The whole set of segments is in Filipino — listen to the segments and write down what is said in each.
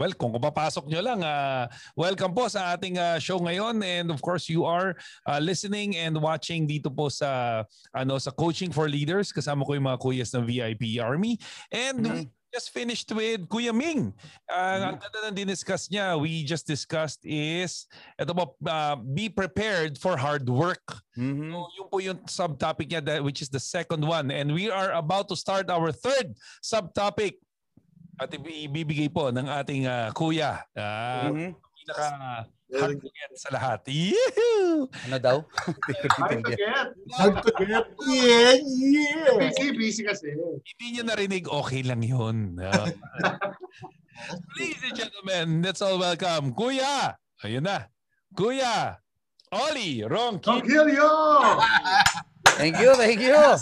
well kung papasok nyo lang uh, welcome po sa ating uh, show ngayon and of course you are uh, listening and watching dito po sa ano sa coaching for leaders kasama ko yung mga kuyas ng VIP Army and mm-hmm. just finished with Kuya Ming. Uh. Ang ganda ng diniscuss niya, we just discussed is, ito po, uh, be prepared for hard work. Mm-hmm. So, yun po yung subtopic niya, that, which is the second one. And we are about to start our third subtopic at ibibigay po ng ating uh, kuya. Uh, mm-hmm. Pinaka hard to get sa lahat. Yee-hoo! Ano daw? hard to get. Hard to get. Yeah, yeah. Busy, busy kasi. Hindi niyo narinig, okay lang yun. Uh, Ladies and gentlemen, let's all welcome Kuya. Ayun na. Kuya. Oli. Ronquillo! thank you, thank you.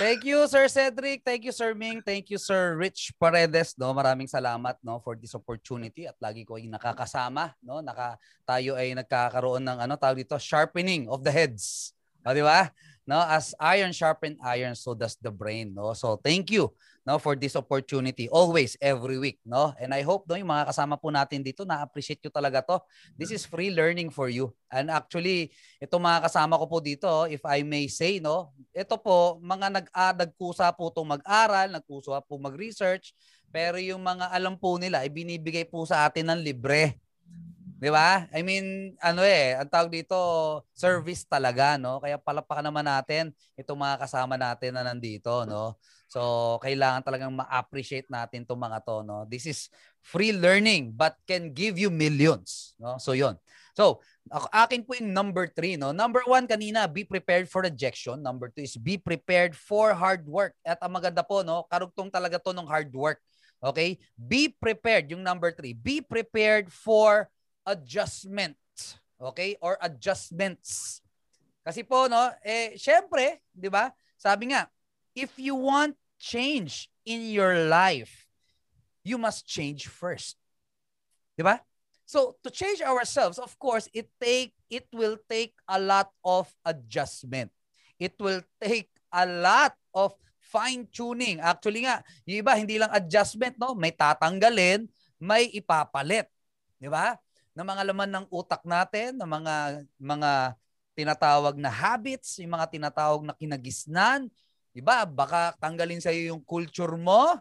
Thank you, Sir Cedric. Thank you, Sir Ming. Thank you, Sir Rich Paredes. No, maraming salamat no for this opportunity at lagi ko ay nakakasama, no? Naka tayo ay nagkakaroon ng ano tawag dito, sharpening of the heads. O, di ba? No, as iron sharpen iron, so does the brain, no? So, thank you no for this opportunity always every week no and I hope no yung mga kasama po natin dito na appreciate you talaga to this is free learning for you and actually ito mga kasama ko po dito if I may say no ito po mga nag-adag nagkusa po tong mag-aral nagkusa po mag-research pero yung mga alam po nila ibinibigay po sa atin ng libre 'Di ba? I mean, ano eh, ang tawag dito, service talaga, no? Kaya palapakan naman natin itong mga kasama natin na nandito, no? So, kailangan talagang ma-appreciate natin itong mga to, no? This is free learning but can give you millions, no? So, 'yon. So, akin po yung number three, no? Number one kanina, be prepared for rejection. Number two is be prepared for hard work. At ang maganda po, no? Karugtong talaga to ng hard work. Okay? Be prepared, yung number three. Be prepared for adjustment. Okay? Or adjustments. Kasi po, no? Eh, syempre, di ba? Sabi nga, if you want change in your life, you must change first. Di ba? So to change ourselves, of course, it take it will take a lot of adjustment. It will take a lot of fine tuning. Actually nga, yung iba hindi lang adjustment, no? May tatanggalin, may ipapalit. Di ba? Ng mga laman ng utak natin, ng mga mga tinatawag na habits, yung mga tinatawag na kinagisnan, 'Di ba? Baka tanggalin sa iyo yung culture mo,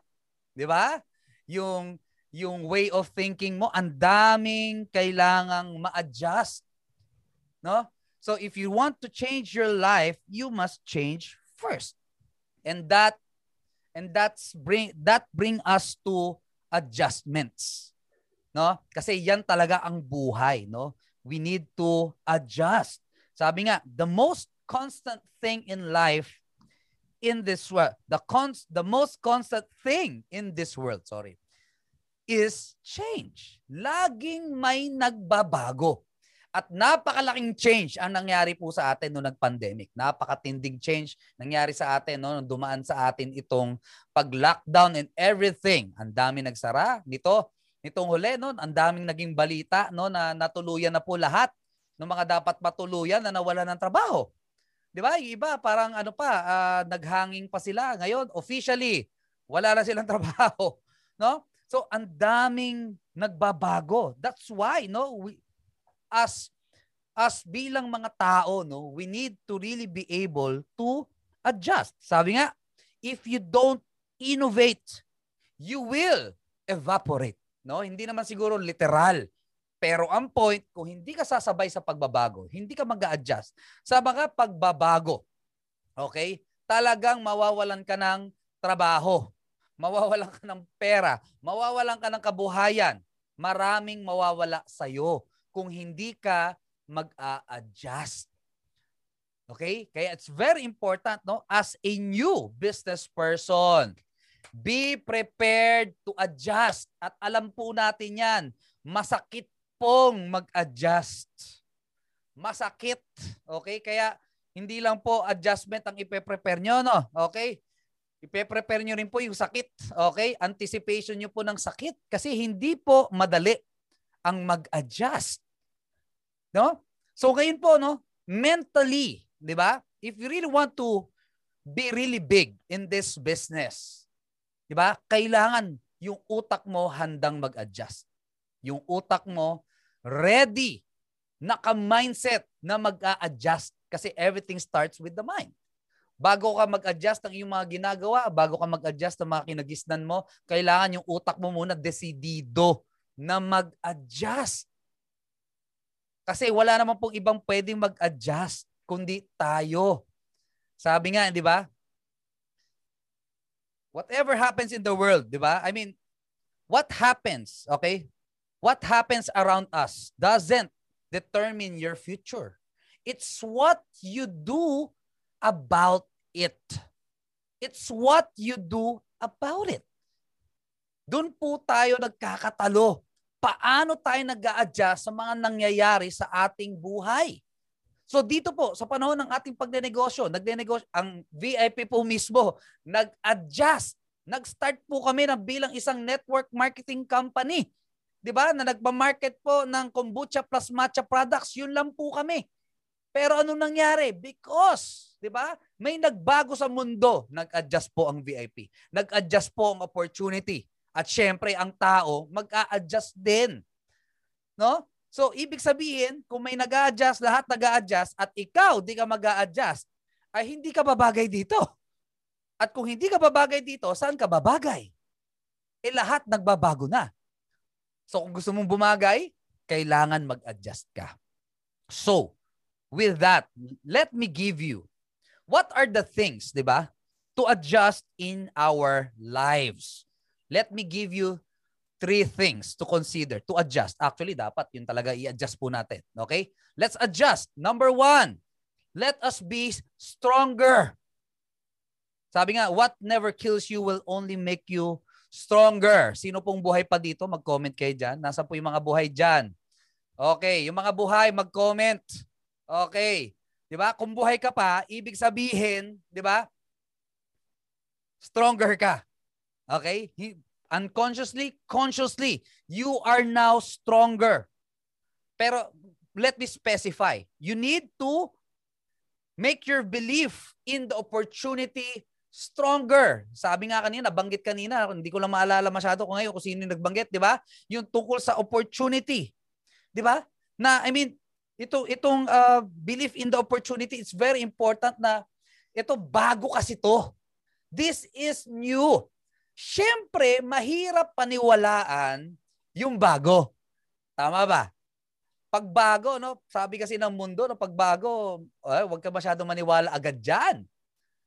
'di ba? Yung yung way of thinking mo, ang daming kailangang ma-adjust. No? So if you want to change your life, you must change first. And that and that's bring that bring us to adjustments. No? Kasi yan talaga ang buhay, no? We need to adjust. Sabi nga, the most constant thing in life in this world, the cons the most constant thing in this world, sorry, is change. Laging may nagbabago. At napakalaking change ang nangyari po sa atin noong nag-pandemic. Napakatinding change nangyari sa atin no, nung dumaan sa atin itong pag-lockdown and everything. Ang dami nagsara nito. Nitong huli, no, ang daming naging balita no, na natuluyan na po lahat ng mga dapat matuluyan na nawala ng trabaho. 'Di ba? Yung iba parang ano pa, uh, naghanging pa sila. Ngayon, officially, wala na silang trabaho, no? So, ang daming nagbabago. That's why, no, we as as bilang mga tao, no, we need to really be able to adjust. Sabi nga, if you don't innovate, you will evaporate. No? Hindi naman siguro literal pero ang point, kung hindi ka sasabay sa pagbabago, hindi ka mag adjust sa mga pagbabago, okay, talagang mawawalan ka ng trabaho, mawawalan ka ng pera, mawawalan ka ng kabuhayan, maraming mawawala sa'yo kung hindi ka mag-a-adjust. Okay? Kaya it's very important no as a new business person. Be prepared to adjust. At alam po natin 'yan. Masakit pong mag-adjust. Masakit. Okay? Kaya hindi lang po adjustment ang ipe-prepare nyo, no? Okay? Ipe-prepare nyo rin po yung sakit. Okay? Anticipation nyo po ng sakit. Kasi hindi po madali ang mag-adjust. No? So ngayon po, no? Mentally, di ba? If you really want to be really big in this business, di ba? Kailangan yung utak mo handang mag-adjust. Yung utak mo ready, naka-mindset na mag-a-adjust kasi everything starts with the mind. Bago ka mag-adjust ng iyong mga ginagawa, bago ka mag-adjust ng mga kinagisnan mo, kailangan yung utak mo muna desidido na mag-adjust. Kasi wala naman pong ibang pwedeng mag-adjust kundi tayo. Sabi nga, di ba? Whatever happens in the world, di ba? I mean, what happens, okay? What happens around us doesn't determine your future. It's what you do about it. It's what you do about it. Doon po tayo nagkakatalo. Paano tayo nag adjust sa mga nangyayari sa ating buhay? So dito po, sa panahon ng ating pagnenegosyo, nagnenegosyo, ang VIP po mismo, nag-adjust. Nag-start po kami na bilang isang network marketing company. 'Di ba? Na nagba-market po ng kombucha plus matcha products, yun lang po kami. Pero ano nangyari? Because, 'di ba? May nagbago sa mundo, nag-adjust po ang VIP. Nag-adjust po ang opportunity. At syempre, ang tao mag-a-adjust din. No? So, ibig sabihin, kung may nag adjust lahat nag adjust at ikaw di ka mag adjust ay hindi ka babagay dito. At kung hindi ka babagay dito, saan ka babagay? Eh lahat nagbabago na. So kung gusto mong bumagay, kailangan mag-adjust ka. So, with that, let me give you what are the things, 'di ba? To adjust in our lives. Let me give you three things to consider, to adjust. Actually, dapat yun talaga i-adjust po natin. Okay? Let's adjust. Number one, let us be stronger. Sabi nga, what never kills you will only make you stronger. Sino pong buhay pa dito? Mag-comment kayo dyan. Nasa po yung mga buhay dyan? Okay, yung mga buhay, mag-comment. Okay. Di ba? Kung buhay ka pa, ibig sabihin, di ba? Stronger ka. Okay? unconsciously, consciously, you are now stronger. Pero let me specify. You need to make your belief in the opportunity stronger. Sabi nga kanina, banggit kanina, hindi ko lang maalala masyado kung ngayon kung sino yung nagbanggit, di ba? Yung tungkol sa opportunity. Di ba? Na, I mean, ito, itong uh, belief in the opportunity, it's very important na ito bago kasi to. This is new. Siyempre, mahirap paniwalaan yung bago. Tama ba? Pagbago, no? Sabi kasi ng mundo, no, pagbago, eh, huwag ka masyadong maniwala agad diyan.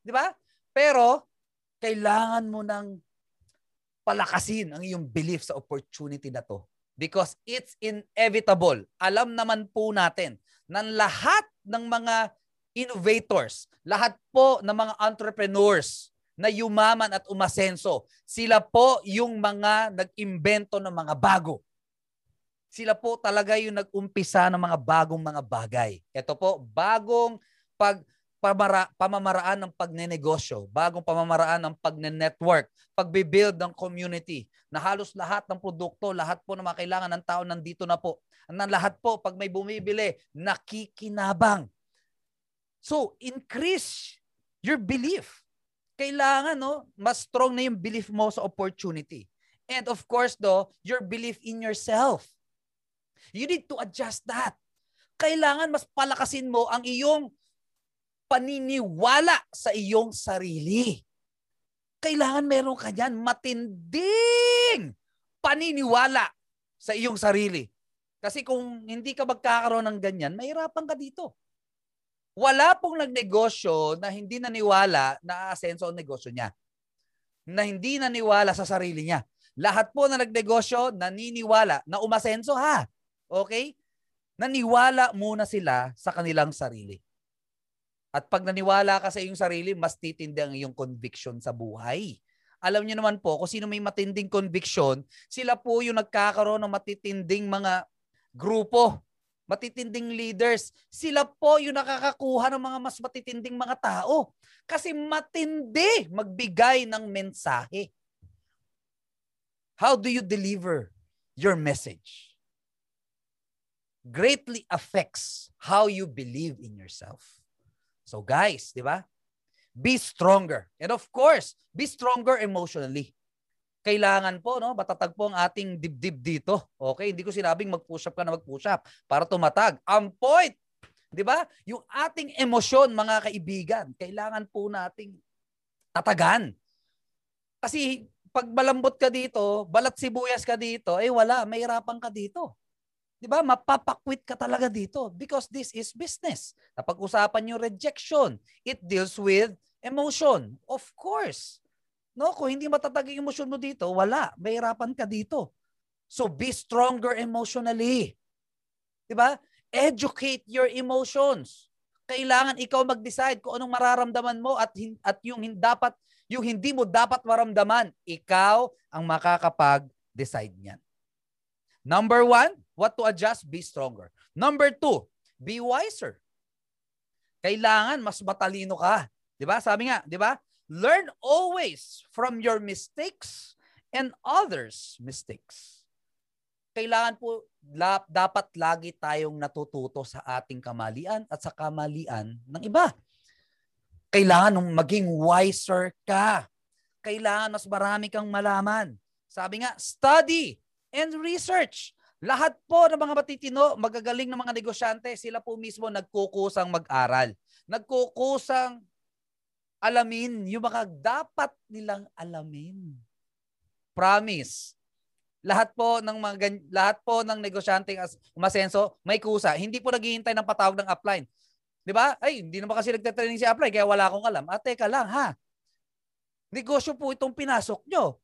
'Di ba? Pero kailangan mo nang palakasin ang iyong belief sa opportunity na to because it's inevitable. Alam naman po natin na lahat ng mga innovators, lahat po ng mga entrepreneurs na yumaman at umasenso. Sila po yung mga nag-imbento ng mga bago. Sila po talaga yung nag-umpisa ng mga bagong mga bagay. Ito po, bagong pag pamara, pamamaraan ng pagnenegosyo, bagong pamamaraan ng pagne-network, pagbe-build ng community, na halos lahat ng produkto, lahat po na mga kailangan ng tao nandito na po. Na lahat po, pag may bumibili, nakikinabang. So, increase your belief kailangan no, mas strong na yung belief mo sa opportunity. And of course, do, your belief in yourself. You need to adjust that. Kailangan mas palakasin mo ang iyong paniniwala sa iyong sarili. Kailangan meron ka dyan matinding paniniwala sa iyong sarili. Kasi kung hindi ka magkakaroon ng ganyan, mahirapan ka dito. Wala pong nagnegosyo na hindi naniwala na aasenso ang negosyo niya. Na hindi naniwala sa sarili niya. Lahat po na nagnegosyo, naniniwala na umasenso ha. Okay? Naniwala muna sila sa kanilang sarili. At pag naniwala ka sa iyong sarili, mas titindi ang iyong conviction sa buhay. Alam niyo naman po, kung sino may matinding conviction, sila po yung nagkakaroon ng matitinding mga grupo matitinding leaders, sila po yung nakakakuha ng mga mas matitinding mga tao. Kasi matindi magbigay ng mensahe. How do you deliver your message? Greatly affects how you believe in yourself. So guys, di ba? Be stronger. And of course, be stronger emotionally. kailangan po, no, matatag po ang ating dibdib dito. Okay? Hindi ko sinabing mag-push up ka na mag-push up para tumatag. Ang point, di ba? Yung ating emosyon, mga kaibigan, kailangan po nating tatagan. Kasi pag malambot ka dito, balat sibuyas ka dito, eh wala, may hirapan ka dito. 'Di ba? Mapapakwit ka talaga dito because this is business. Napag-usapan yung rejection. It deals with emotion. Of course. No, kung hindi matatag yung emosyon mo dito, wala. Mahirapan ka dito. So be stronger emotionally. 'Di ba? Educate your emotions. Kailangan ikaw mag-decide kung anong mararamdaman mo at at yung dapat yung hindi mo dapat maramdaman. Ikaw ang makakapag-decide niyan. Number one, what to adjust? Be stronger. Number two, be wiser. Kailangan mas matalino ka. 'Di ba? Sabi nga, 'di ba? Learn always from your mistakes and others' mistakes. Kailangan po dapat lagi tayong natututo sa ating kamalian at sa kamalian ng iba. Kailangan maging wiser ka. Kailangan mas marami kang malaman. Sabi nga, study and research. Lahat po ng mga matitino, magagaling ng mga negosyante, sila po mismo nagkukusang mag-aral. Nagkukusang alamin yung mga dapat nilang alamin. Promise. Lahat po ng mga lahat po ng negosyante umasenso may kusa. Hindi po naghihintay ng patawag ng upline. 'Di ba? Ay, hindi naman kasi nagte-training si upline kaya wala akong alam. Ah, teka lang ha. Negosyo po itong pinasok nyo.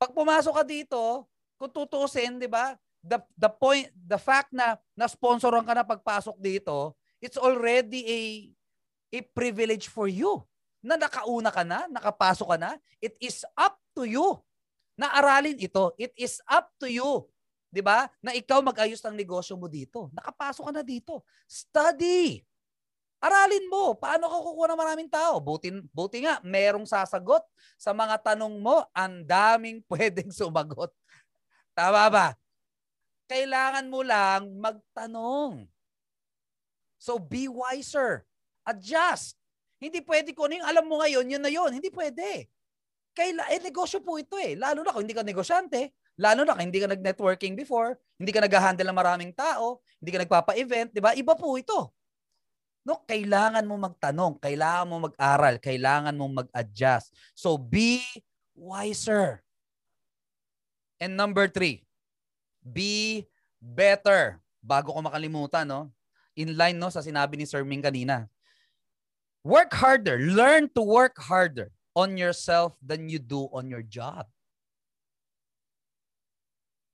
Pag pumasok ka dito, kung tutuusin, 'di ba? The the point the fact na na-sponsoran ka na pagpasok dito, it's already a a privilege for you na nakauna ka na, nakapasok ka na, it is up to you na aralin ito. It is up to you. 'Di ba? Na ikaw mag-ayos ng negosyo mo dito. Nakapasok ka na dito. Study. Aralin mo, paano ka kukuha ng maraming tao? Buti, buti nga, merong sasagot sa mga tanong mo, ang daming pwedeng sumagot. Tama ba? Kailangan mo lang magtanong. So be wiser. Adjust. Hindi pwede kung ano yung alam mo ngayon, yun na yun. Hindi pwede. Kaila, eh, negosyo po ito eh. Lalo na kung hindi ka negosyante, lalo na kung hindi ka nag-networking before, hindi ka nag-handle ng maraming tao, hindi ka nagpapa-event, di ba? Iba po ito. No, kailangan mo magtanong, kailangan mo mag-aral, kailangan mo mag-adjust. So be wiser. And number three, be better. Bago ko makalimutan, no? In line no sa sinabi ni Sir Ming kanina. Work harder. Learn to work harder on yourself than you do on your job.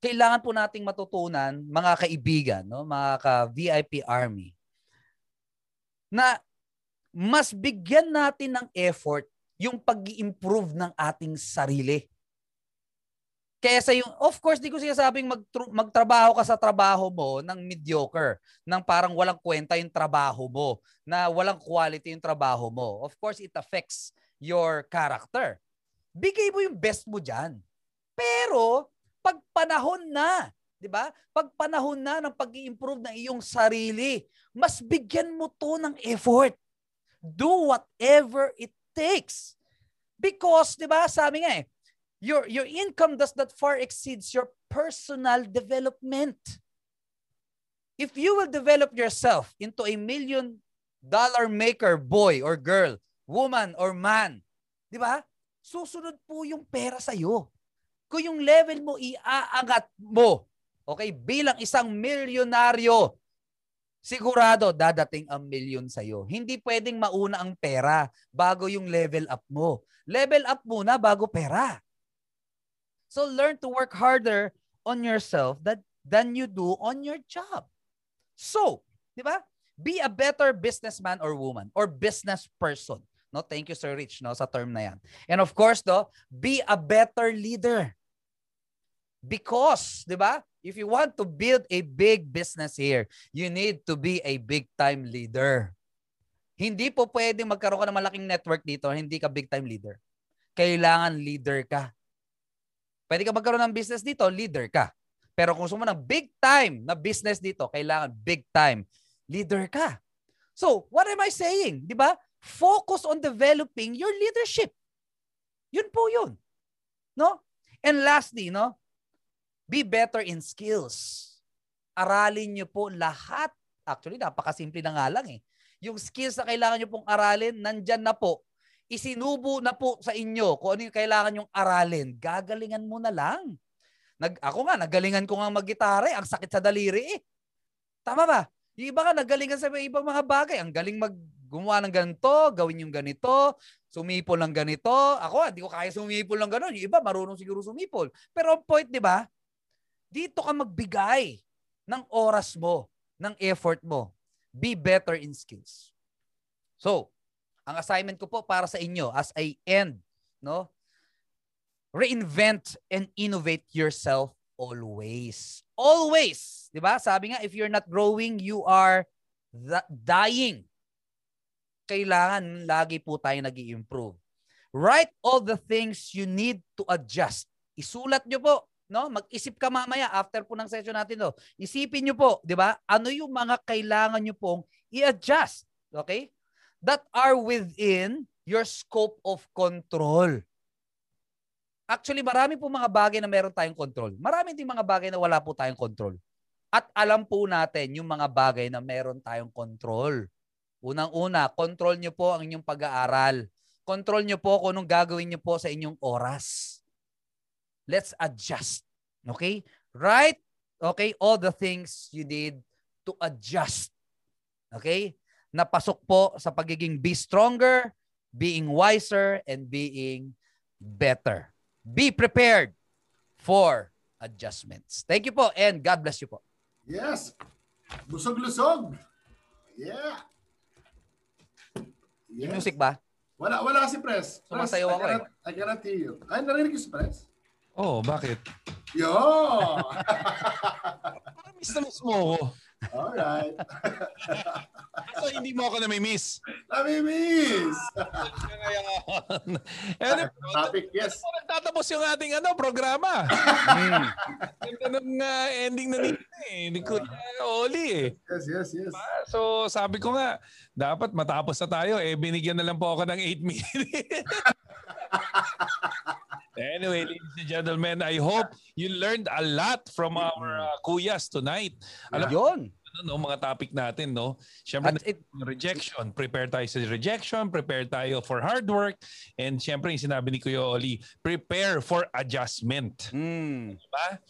Kailangan po nating matutunan, mga kaibigan, no, mga ka-VIP Army, na mas bigyan natin ng effort yung pag improve ng ating sarili. Kesa yung, of course, di ko sinasabing mag, magtrabaho ka sa trabaho mo ng mediocre, ng parang walang kwenta yung trabaho mo, na walang quality yung trabaho mo. Of course, it affects your character. Bigay mo yung best mo dyan. Pero, pag panahon na, di ba? Pag panahon na ng pag improve ng iyong sarili, mas bigyan mo to ng effort. Do whatever it takes. Because, di ba, sabi nga eh, your your income does not far exceeds your personal development. If you will develop yourself into a million dollar maker boy or girl, woman or man, 'di ba? Susunod po yung pera sa iyo. Kung yung level mo iaangat mo, okay, bilang isang milyonaryo, sigurado dadating ang milyon sa iyo. Hindi pwedeng mauna ang pera bago yung level up mo. Level up muna bago pera. So learn to work harder on yourself that than you do on your job. So, di ba? Be a better businessman or woman or business person. No, thank you Sir Rich no sa term na yan. And of course, do, be a better leader. Because, di ba? If you want to build a big business here, you need to be a big time leader. Hindi po pwedeng magkaroon ka ng malaking network dito, hindi ka big time leader. Kailangan leader ka. Pwede ka magkaroon ng business dito, leader ka. Pero kung gusto mo ng big time na business dito, kailangan big time leader ka. So, what am I saying? Di ba? Focus on developing your leadership. Yun po yun. No? And lastly, no? Be better in skills. Aralin nyo po lahat. Actually, napakasimple na nga lang eh. Yung skills na kailangan nyo pong aralin, nandyan na po. Isinubo na po sa inyo kung ano yung kailangan nyong aralin. Gagalingan mo na lang. Nag, ako nga, nagalingan ko nga mag-gitara eh. Ang sakit sa daliri eh. Tama ba? Yung iba nga, nagalingan sa ibang mga bagay. Ang galing mag gumawa ng ganito, gawin yung ganito, sumipol ng ganito. Ako, hindi ko kaya sumipol ng gano'n. Yung iba, marunong siguro sumipol. Pero ang point, di ba? Dito ka magbigay ng oras mo, ng effort mo. Be better in skills. So, ang assignment ko po para sa inyo as I end, no? Reinvent and innovate yourself always. Always. 'Di ba? Sabi nga if you're not growing, you are dying kailangan lagi po tayo nag improve Write all the things you need to adjust. Isulat nyo po. No? Mag-isip ka mamaya after po ng session natin. No? Isipin nyo po, di ba? Ano yung mga kailangan nyo pong i-adjust. Okay? That are within your scope of control. Actually, marami po mga bagay na meron tayong control. Marami din mga bagay na wala po tayong control. At alam po natin yung mga bagay na meron tayong control. Unang-una, control nyo po ang inyong pag-aaral. Control nyo po kung anong gagawin nyo po sa inyong oras. Let's adjust. Okay? Right? Okay? All the things you need to adjust. Okay? Napasok po sa pagiging be stronger, being wiser, and being better. Be prepared for adjustments. Thank you po and God bless you po. Yes. Busog-lusog. Yeah. Yes. Music ba? Wala, wala si Press. Sumasayaw ako eh. I hear you. Ay, narinig si Press? Oo, oh, bakit? Yo! miss na miss mo ako. Alright. so, hindi mo ako nami-miss. Nami-miss! anyway, Topic, yes. Nagtatapos yung ating ano, programa. hmm. Ganda ng uh, ending na nito eh. Ni Kuya Oli eh. Yes, yes, yes. Diba? So, sabi ko nga, dapat matapos na tayo. Eh, binigyan na lang po ako ng 8 minutes. Anyway, ladies and gentlemen, I hope you learned a lot from our uh, kuyas tonight. Alam Yun. Ano, no, mga topic natin, no? Siyempre, it, rejection. Prepare tayo sa rejection, prepare tayo for hard work, and siyempre, yung sinabi ni Kuya Oli, prepare for adjustment. Mm. Diba?